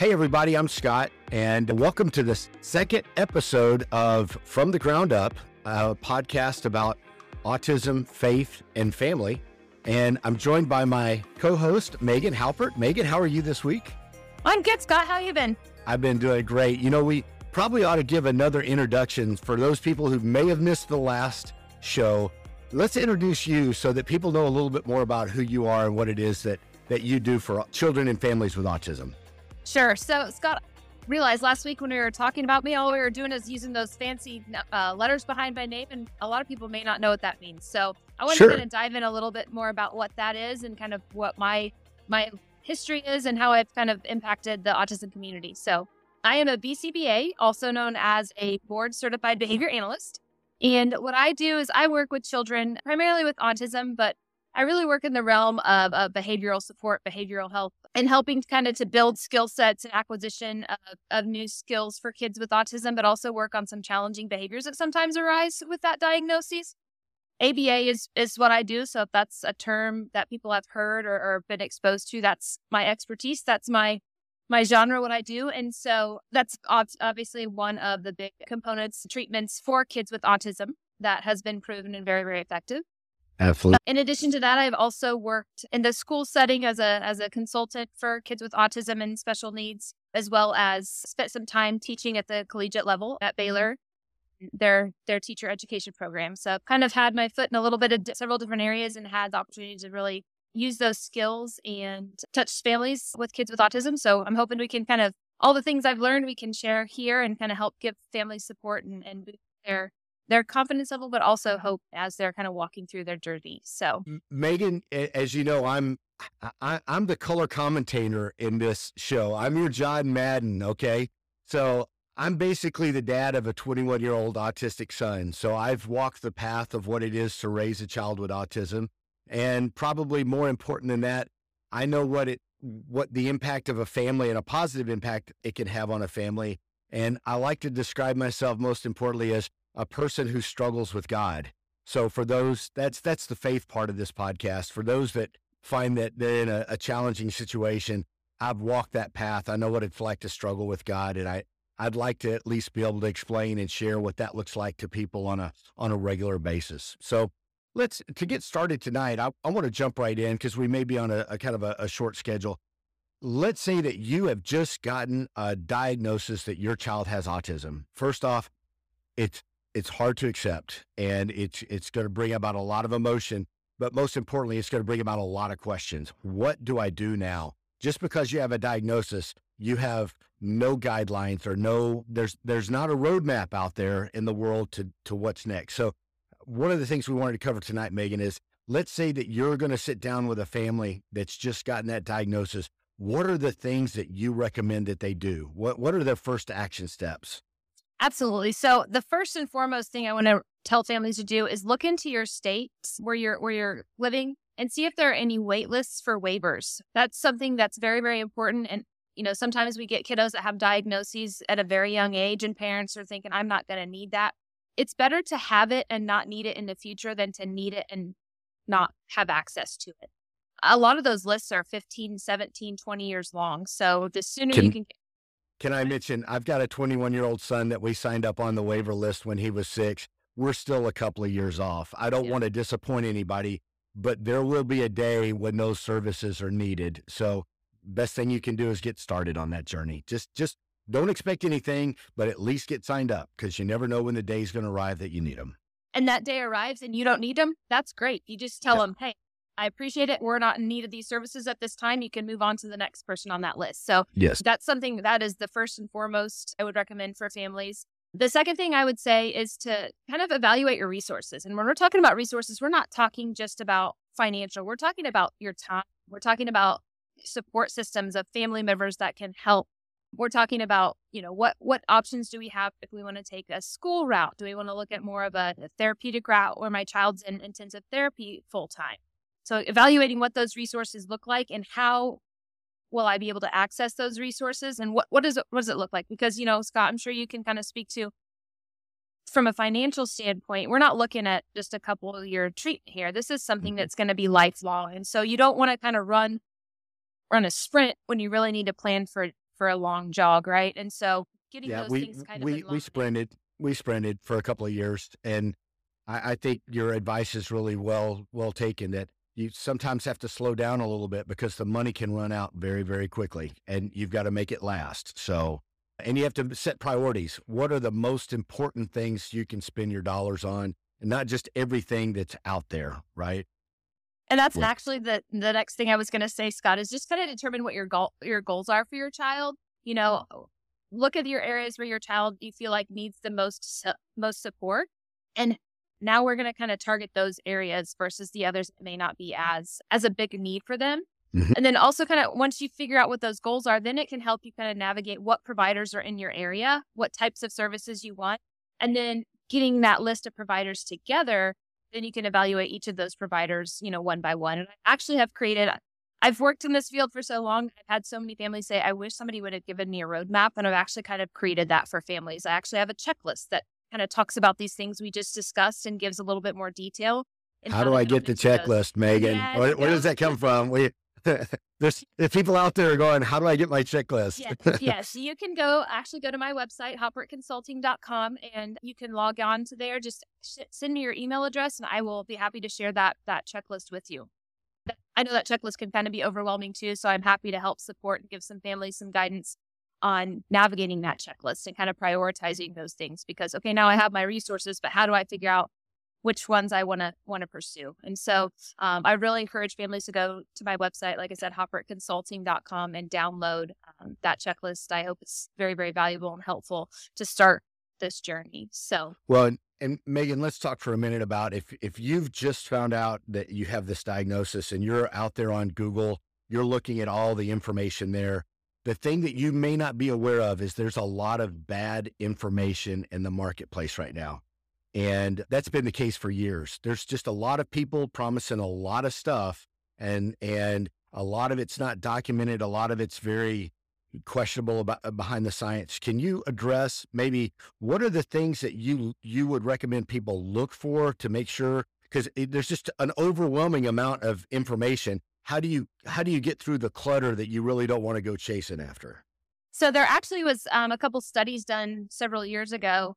Hey, everybody, I'm Scott, and welcome to this second episode of From the Ground Up, a podcast about autism, faith, and family. And I'm joined by my co host, Megan Haupert. Megan, how are you this week? I'm good, Scott. How you been? I've been doing great. You know, we probably ought to give another introduction for those people who may have missed the last show. Let's introduce you so that people know a little bit more about who you are and what it is that, that you do for children and families with autism. Sure. So, Scott, realized last week when we were talking about me, all we were doing is using those fancy uh, letters behind my name, and a lot of people may not know what that means. So, I want sure. to kind of dive in a little bit more about what that is and kind of what my my history is and how I've kind of impacted the autism community. So, I am a BCBA, also known as a board certified behavior analyst. And what I do is I work with children primarily with autism, but I really work in the realm of, behavioral support, behavioral health, and helping kind of to build skill sets and acquisition of, of new skills for kids with autism, but also work on some challenging behaviors that sometimes arise with that diagnosis. ABA is is what I do. So if that's a term that people have heard or, or been exposed to, that's my expertise. That's my my genre, what I do. And so that's obviously one of the big components, treatments for kids with autism that has been proven and very, very effective. Absolutely. In addition to that, I've also worked in the school setting as a as a consultant for kids with autism and special needs, as well as spent some time teaching at the collegiate level at Baylor, their their teacher education program. So I've kind of had my foot in a little bit of several different areas and had the opportunity to really use those skills and touch families with kids with autism. So I'm hoping we can kind of all the things I've learned we can share here and kind of help give families support and, and their their confidence level, but also hope as they're kind of walking through their journey. So, Megan, as you know, I'm I, am the color commentator in this show. I'm your John Madden. Okay, so I'm basically the dad of a 21 year old autistic son. So I've walked the path of what it is to raise a child with autism, and probably more important than that, I know what it what the impact of a family and a positive impact it can have on a family. And I like to describe myself most importantly as a person who struggles with God. So for those, that's that's the faith part of this podcast. For those that find that they're in a, a challenging situation, I've walked that path. I know what it's like to struggle with God, and I I'd like to at least be able to explain and share what that looks like to people on a on a regular basis. So let's to get started tonight. I, I want to jump right in because we may be on a, a kind of a, a short schedule. Let's say that you have just gotten a diagnosis that your child has autism. First off, it's it's hard to accept and it's it's going to bring about a lot of emotion but most importantly it's going to bring about a lot of questions. What do i do now? Just because you have a diagnosis you have no guidelines or no there's there's not a roadmap out there in the world to to what's next. So one of the things we wanted to cover tonight megan is let's say that you're going to sit down with a family that's just gotten that diagnosis. What are the things that you recommend that they do? What what are their first action steps Absolutely. So the first and foremost thing I want to tell families to do is look into your states where you're where you're living and see if there are any wait lists for waivers. That's something that's very very important and you know sometimes we get kiddos that have diagnoses at a very young age and parents are thinking I'm not going to need that. It's better to have it and not need it in the future than to need it and not have access to it. A lot of those lists are 15, 17, 20 years long. So the sooner can, you can can I mention, I've got a 21 year old son that we signed up on the waiver list when he was six. We're still a couple of years off. I don't yeah. want to disappoint anybody, but there will be a day when those services are needed. So, best thing you can do is get started on that journey. Just, just don't expect anything, but at least get signed up because you never know when the day is going to arrive that you need them. And that day arrives and you don't need them. That's great. You just tell yeah. them, hey, I appreciate it. We're not in need of these services at this time. You can move on to the next person on that list. So, yes, that's something that is the first and foremost I would recommend for families. The second thing I would say is to kind of evaluate your resources. And when we're talking about resources, we're not talking just about financial, we're talking about your time. We're talking about support systems of family members that can help. We're talking about, you know, what what options do we have if we want to take a school route? Do we want to look at more of a, a therapeutic route where my child's in intensive therapy full time? So evaluating what those resources look like and how will I be able to access those resources and what what does it what does it look like? Because you know, Scott, I'm sure you can kind of speak to from a financial standpoint, we're not looking at just a couple of year treatment here. This is something mm-hmm. that's going to be lifelong. And so you don't want to kind of run run a sprint when you really need to plan for for a long jog, right? And so getting yeah, those we, things kind we, of we sprinted, we sprinted for a couple of years. And I, I think your advice is really well, well taken that you sometimes have to slow down a little bit because the money can run out very, very quickly and you've got to make it last. So, and you have to set priorities. What are the most important things you can spend your dollars on and not just everything that's out there, right? And that's yeah. actually the the next thing I was going to say, Scott, is just kind of determine what your goal your goals are for your child. You know, look at your areas where your child you feel like needs the most most support, and now we're going to kind of target those areas versus the others that may not be as as a big need for them. Mm-hmm. And then also kind of once you figure out what those goals are, then it can help you kind of navigate what providers are in your area, what types of services you want, and then getting that list of providers together then you can evaluate each of those providers, you know, one by one. And I actually have created, I've worked in this field for so long. I've had so many families say, I wish somebody would have given me a roadmap. And I've actually kind of created that for families. I actually have a checklist that kind of talks about these things we just discussed and gives a little bit more detail. How, how do I get the checklist, those. Megan? Yes, where, where does that come from? We there's, there's people out there going, how do I get my checklist? yes, yes. You can go actually go to my website, haupertconsulting.com, and you can log on to there. Just sh- send me your email address and I will be happy to share that, that checklist with you. I know that checklist can kind of be overwhelming too. So I'm happy to help support and give some families some guidance on navigating that checklist and kind of prioritizing those things because, okay, now I have my resources, but how do I figure out which ones I want to want to pursue. And so um, I really encourage families to go to my website, like I said, haupertconsulting.com and download um, that checklist. I hope it's very, very valuable and helpful to start this journey. So well, and, and Megan, let's talk for a minute about if if you've just found out that you have this diagnosis and you're out there on Google, you're looking at all the information there. The thing that you may not be aware of is there's a lot of bad information in the marketplace right now and that's been the case for years. There's just a lot of people promising a lot of stuff and and a lot of it's not documented, a lot of it's very questionable about uh, behind the science. Can you address maybe what are the things that you you would recommend people look for to make sure because there's just an overwhelming amount of information. How do you how do you get through the clutter that you really don't want to go chasing after? So there actually was um, a couple studies done several years ago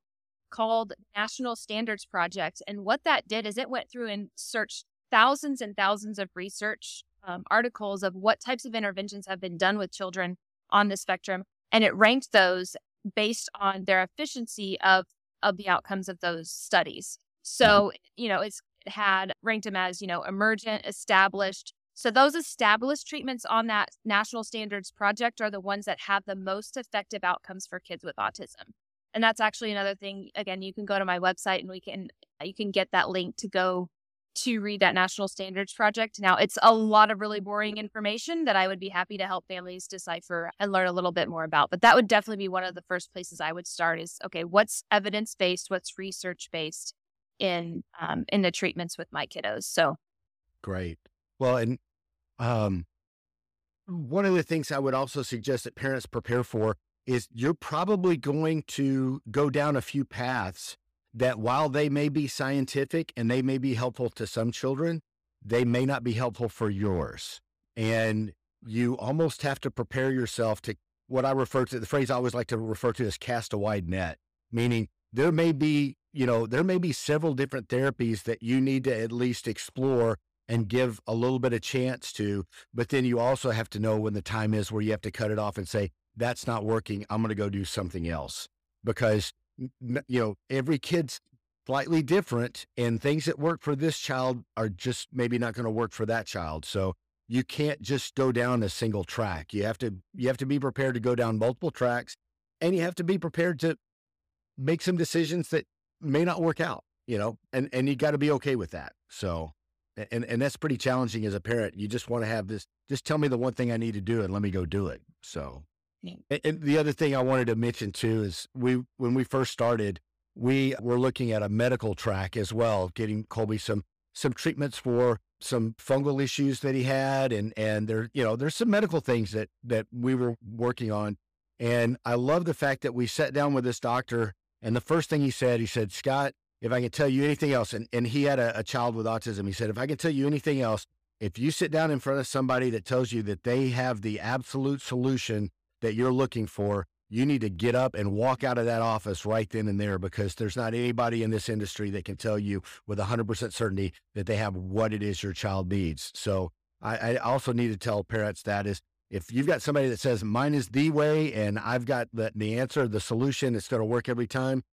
called National Standards Project. And what that did is it went through and searched thousands and thousands of research um, articles of what types of interventions have been done with children on the spectrum. And it ranked those based on their efficiency of, of the outcomes of those studies. So, you know, it's it had ranked them as, you know, emergent, established. So those established treatments on that national standards project are the ones that have the most effective outcomes for kids with autism. And that's actually another thing. Again, you can go to my website and we can you can get that link to go to read that national standards project. Now, it's a lot of really boring information that I would be happy to help families decipher and learn a little bit more about. But that would definitely be one of the first places I would start is okay, what's evidence based, what's research based in um, in the treatments with my kiddos. So great. Well, and um, one of the things I would also suggest that parents prepare for is you're probably going to go down a few paths that while they may be scientific and they may be helpful to some children, they may not be helpful for yours. And you almost have to prepare yourself to what I refer to the phrase I always like to refer to as cast a wide net, meaning there may be, you know, there may be several different therapies that you need to at least explore and give a little bit of chance to, but then you also have to know when the time is where you have to cut it off and say, that's not working. I'm going to go do something else because, you know, every kid's slightly different and things that work for this child are just maybe not going to work for that child. So you can't just go down a single track. You have to, you have to be prepared to go down multiple tracks and you have to be prepared to make some decisions that may not work out, you know, and, and you got to be okay with that. So, and, and that's pretty challenging as a parent. You just want to have this, just tell me the one thing I need to do and let me go do it. So, and the other thing I wanted to mention too is we when we first started, we were looking at a medical track as well, getting Colby some some treatments for some fungal issues that he had, and and there you know there's some medical things that that we were working on, and I love the fact that we sat down with this doctor, and the first thing he said, he said, Scott, if I can tell you anything else, and and he had a, a child with autism, he said, if I can tell you anything else, if you sit down in front of somebody that tells you that they have the absolute solution that you're looking for, you need to get up and walk out of that office right then and there because there's not anybody in this industry that can tell you with 100% certainty that they have what it is your child needs. So I, I also need to tell parents that is if you've got somebody that says mine is the way and I've got the, the answer, the solution, it's going to work every time,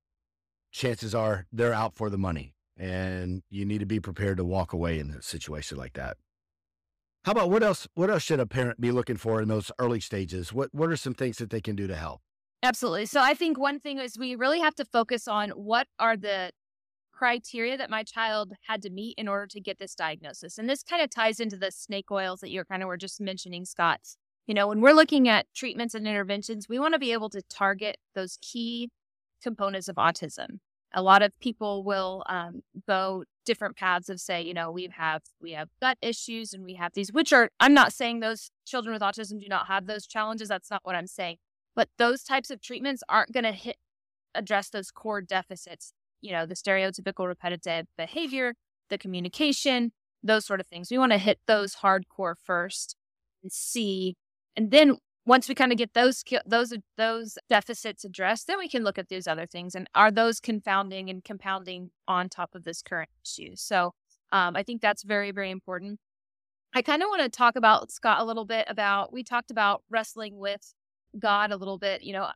chances are they're out for the money. And you need to be prepared to walk away in a situation like that. How about what else? What else should a parent be looking for in those early stages? What What are some things that they can do to help? Absolutely. So I think one thing is we really have to focus on what are the criteria that my child had to meet in order to get this diagnosis. And this kind of ties into the snake oils that you kind of were just mentioning, Scott. You know, when we're looking at treatments and interventions, we want to be able to target those key components of autism. A lot of people will um, go different paths of say, you know, we have we have gut issues and we have these, which are I'm not saying those children with autism do not have those challenges. That's not what I'm saying. But those types of treatments aren't going to hit address those core deficits, you know, the stereotypical repetitive behavior, the communication, those sort of things. We want to hit those hardcore first and see. And then once we kind of get those those those deficits addressed, then we can look at these other things and are those confounding and compounding on top of this current issue. So um, I think that's very very important. I kind of want to talk about Scott a little bit about we talked about wrestling with God a little bit, you know,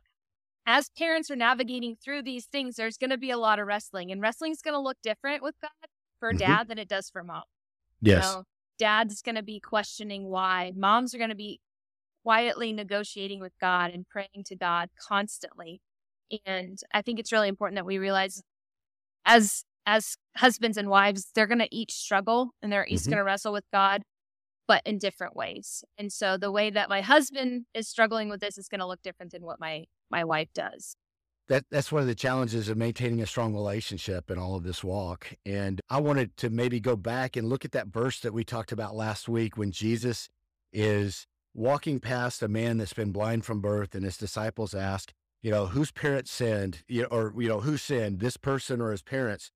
as parents are navigating through these things, there's going to be a lot of wrestling, and wrestling is going to look different with God for mm-hmm. dad than it does for mom. Yes. Dad's going to be questioning why. Moms are going to be quietly negotiating with God and praying to God constantly. And I think it's really important that we realize as as husbands and wives, they're going to each struggle and they're each mm-hmm. going to wrestle with God but in different ways. And so the way that my husband is struggling with this is going to look different than what my my wife does. That that's one of the challenges of maintaining a strong relationship in all of this walk. And I wanted to maybe go back and look at that verse that we talked about last week when Jesus is walking past a man that's been blind from birth and his disciples ask, you know, whose parents sinned, or you know, who sinned, this person or his parents?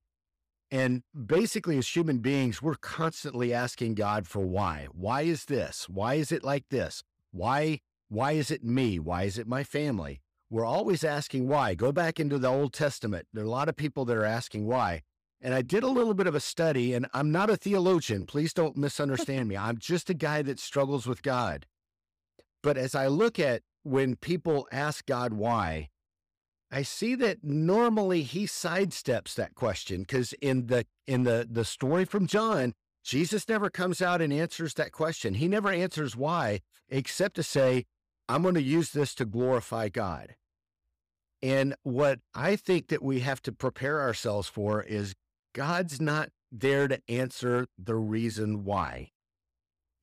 And basically, as human beings, we're constantly asking God for why. Why is this? Why is it like this? Why? Why is it me? Why is it my family? We're always asking why. Go back into the Old Testament. There are a lot of people that are asking why. And I did a little bit of a study, and I'm not a theologian. Please don't misunderstand me. I'm just a guy that struggles with God. But as I look at when people ask God why, I see that normally he sidesteps that question because in the in the the story from John, Jesus never comes out and answers that question. He never answers why, except to say, "I'm going to use this to glorify God." And what I think that we have to prepare ourselves for is God's not there to answer the reason why.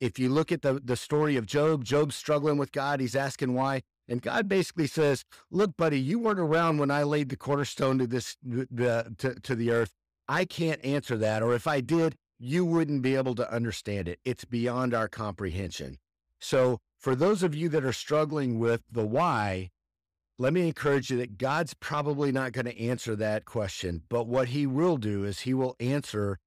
If you look at the, the story of Job, Job's struggling with God. He's asking why. And God basically says, "Look, buddy, you weren't around when I laid the cornerstone to this the to, to the earth. I can't answer that, or if I did, you wouldn't be able to understand it. It's beyond our comprehension." So, for those of you that are struggling with the why, let me encourage you that God's probably not going to answer that question, but what he will do is he will answer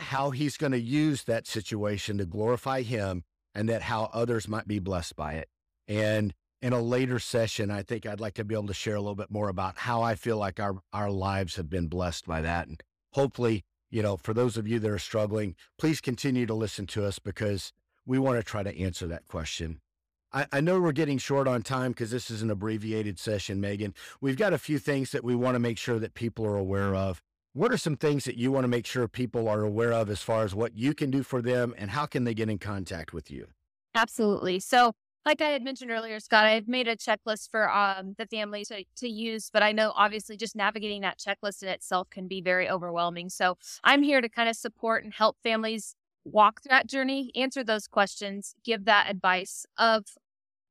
how he's going to use that situation to glorify him and that how others might be blessed by it. And in a later session, I think I'd like to be able to share a little bit more about how I feel like our, our lives have been blessed by that. And hopefully, you know, for those of you that are struggling, please continue to listen to us because we want to try to answer that question. I, I know we're getting short on time because this is an abbreviated session, Megan. We've got a few things that we want to make sure that people are aware of. What are some things that you want to make sure people are aware of as far as what you can do for them and how can they get in contact with you? Absolutely. So like I had mentioned earlier, Scott, I've made a checklist for um, the family to, to use, but I know obviously just navigating that checklist in itself can be very overwhelming. So I'm here to kind of support and help families walk through that journey, answer those questions, give that advice of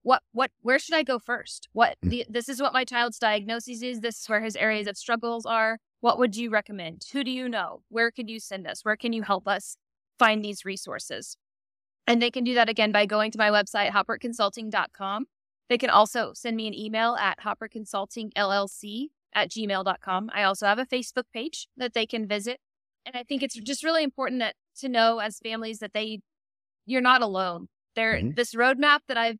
what what where should I go first? What mm. the, this is what my child's diagnosis is. This is where his areas of struggles are. What would you recommend? Who do you know? Where can you send us? Where can you help us find these resources? And they can do that again by going to my website, haupertconsulting.com. They can also send me an email at haupertconsultingllc at gmail.com. I also have a Facebook page that they can visit. And I think it's just really important that to know as families that they you're not alone. There mm-hmm. this roadmap that I've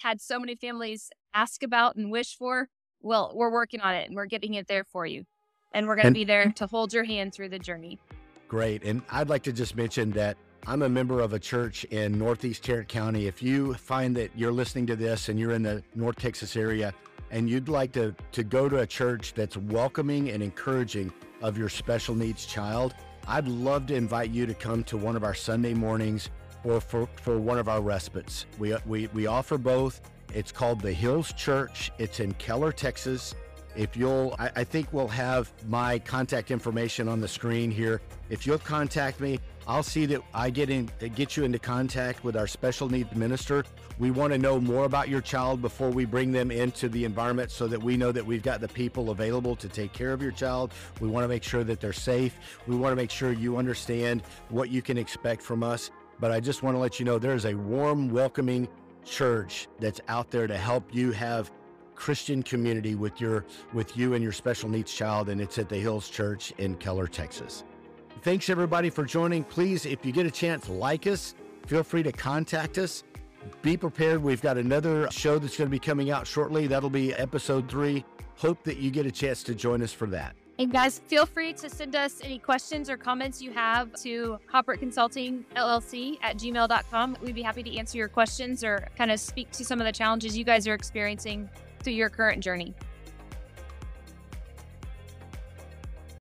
had so many families ask about and wish for, well, we're working on it and we're getting it there for you. And we're going to be there to hold your hand through the journey. Great. And I'd like to just mention that I'm a member of a church in Northeast Tarrant County. If you find that you're listening to this and you're in the North Texas area and you'd like to, to go to a church that's welcoming and encouraging of your special needs child, I'd love to invite you to come to one of our Sunday mornings or for, for one of our respites. We, we, we offer both. It's called the Hills Church. It's in Keller, Texas. If you'll, I, I, think we'll have my contact information on the screen here. If you'll contact me, I'll see that I get in, get you into contact with our special needs minister. We want to know more about your child before we bring them into the environment, so that we know that we've got the people available to take care of your child. We want to make sure that they're safe. We want to make sure you understand what you can expect from us. But I just want to let you know there's a warm, welcoming church that's out there to help you have Christian community with your with you and your special needs child and it's at the Hills Church in Keller, Texas. Thanks everybody for joining. Please if you get a chance like us, feel free to contact us. Be prepared. We've got another show that's going to be coming out shortly. That'll be episode 3. Hope that you get a chance to join us for that. And guys, feel free to send us any questions or comments you have to Haupert Consulting LLC at gmail.com. We'd be happy to answer your questions or kind of speak to some of the challenges you guys are experiencing through your current journey.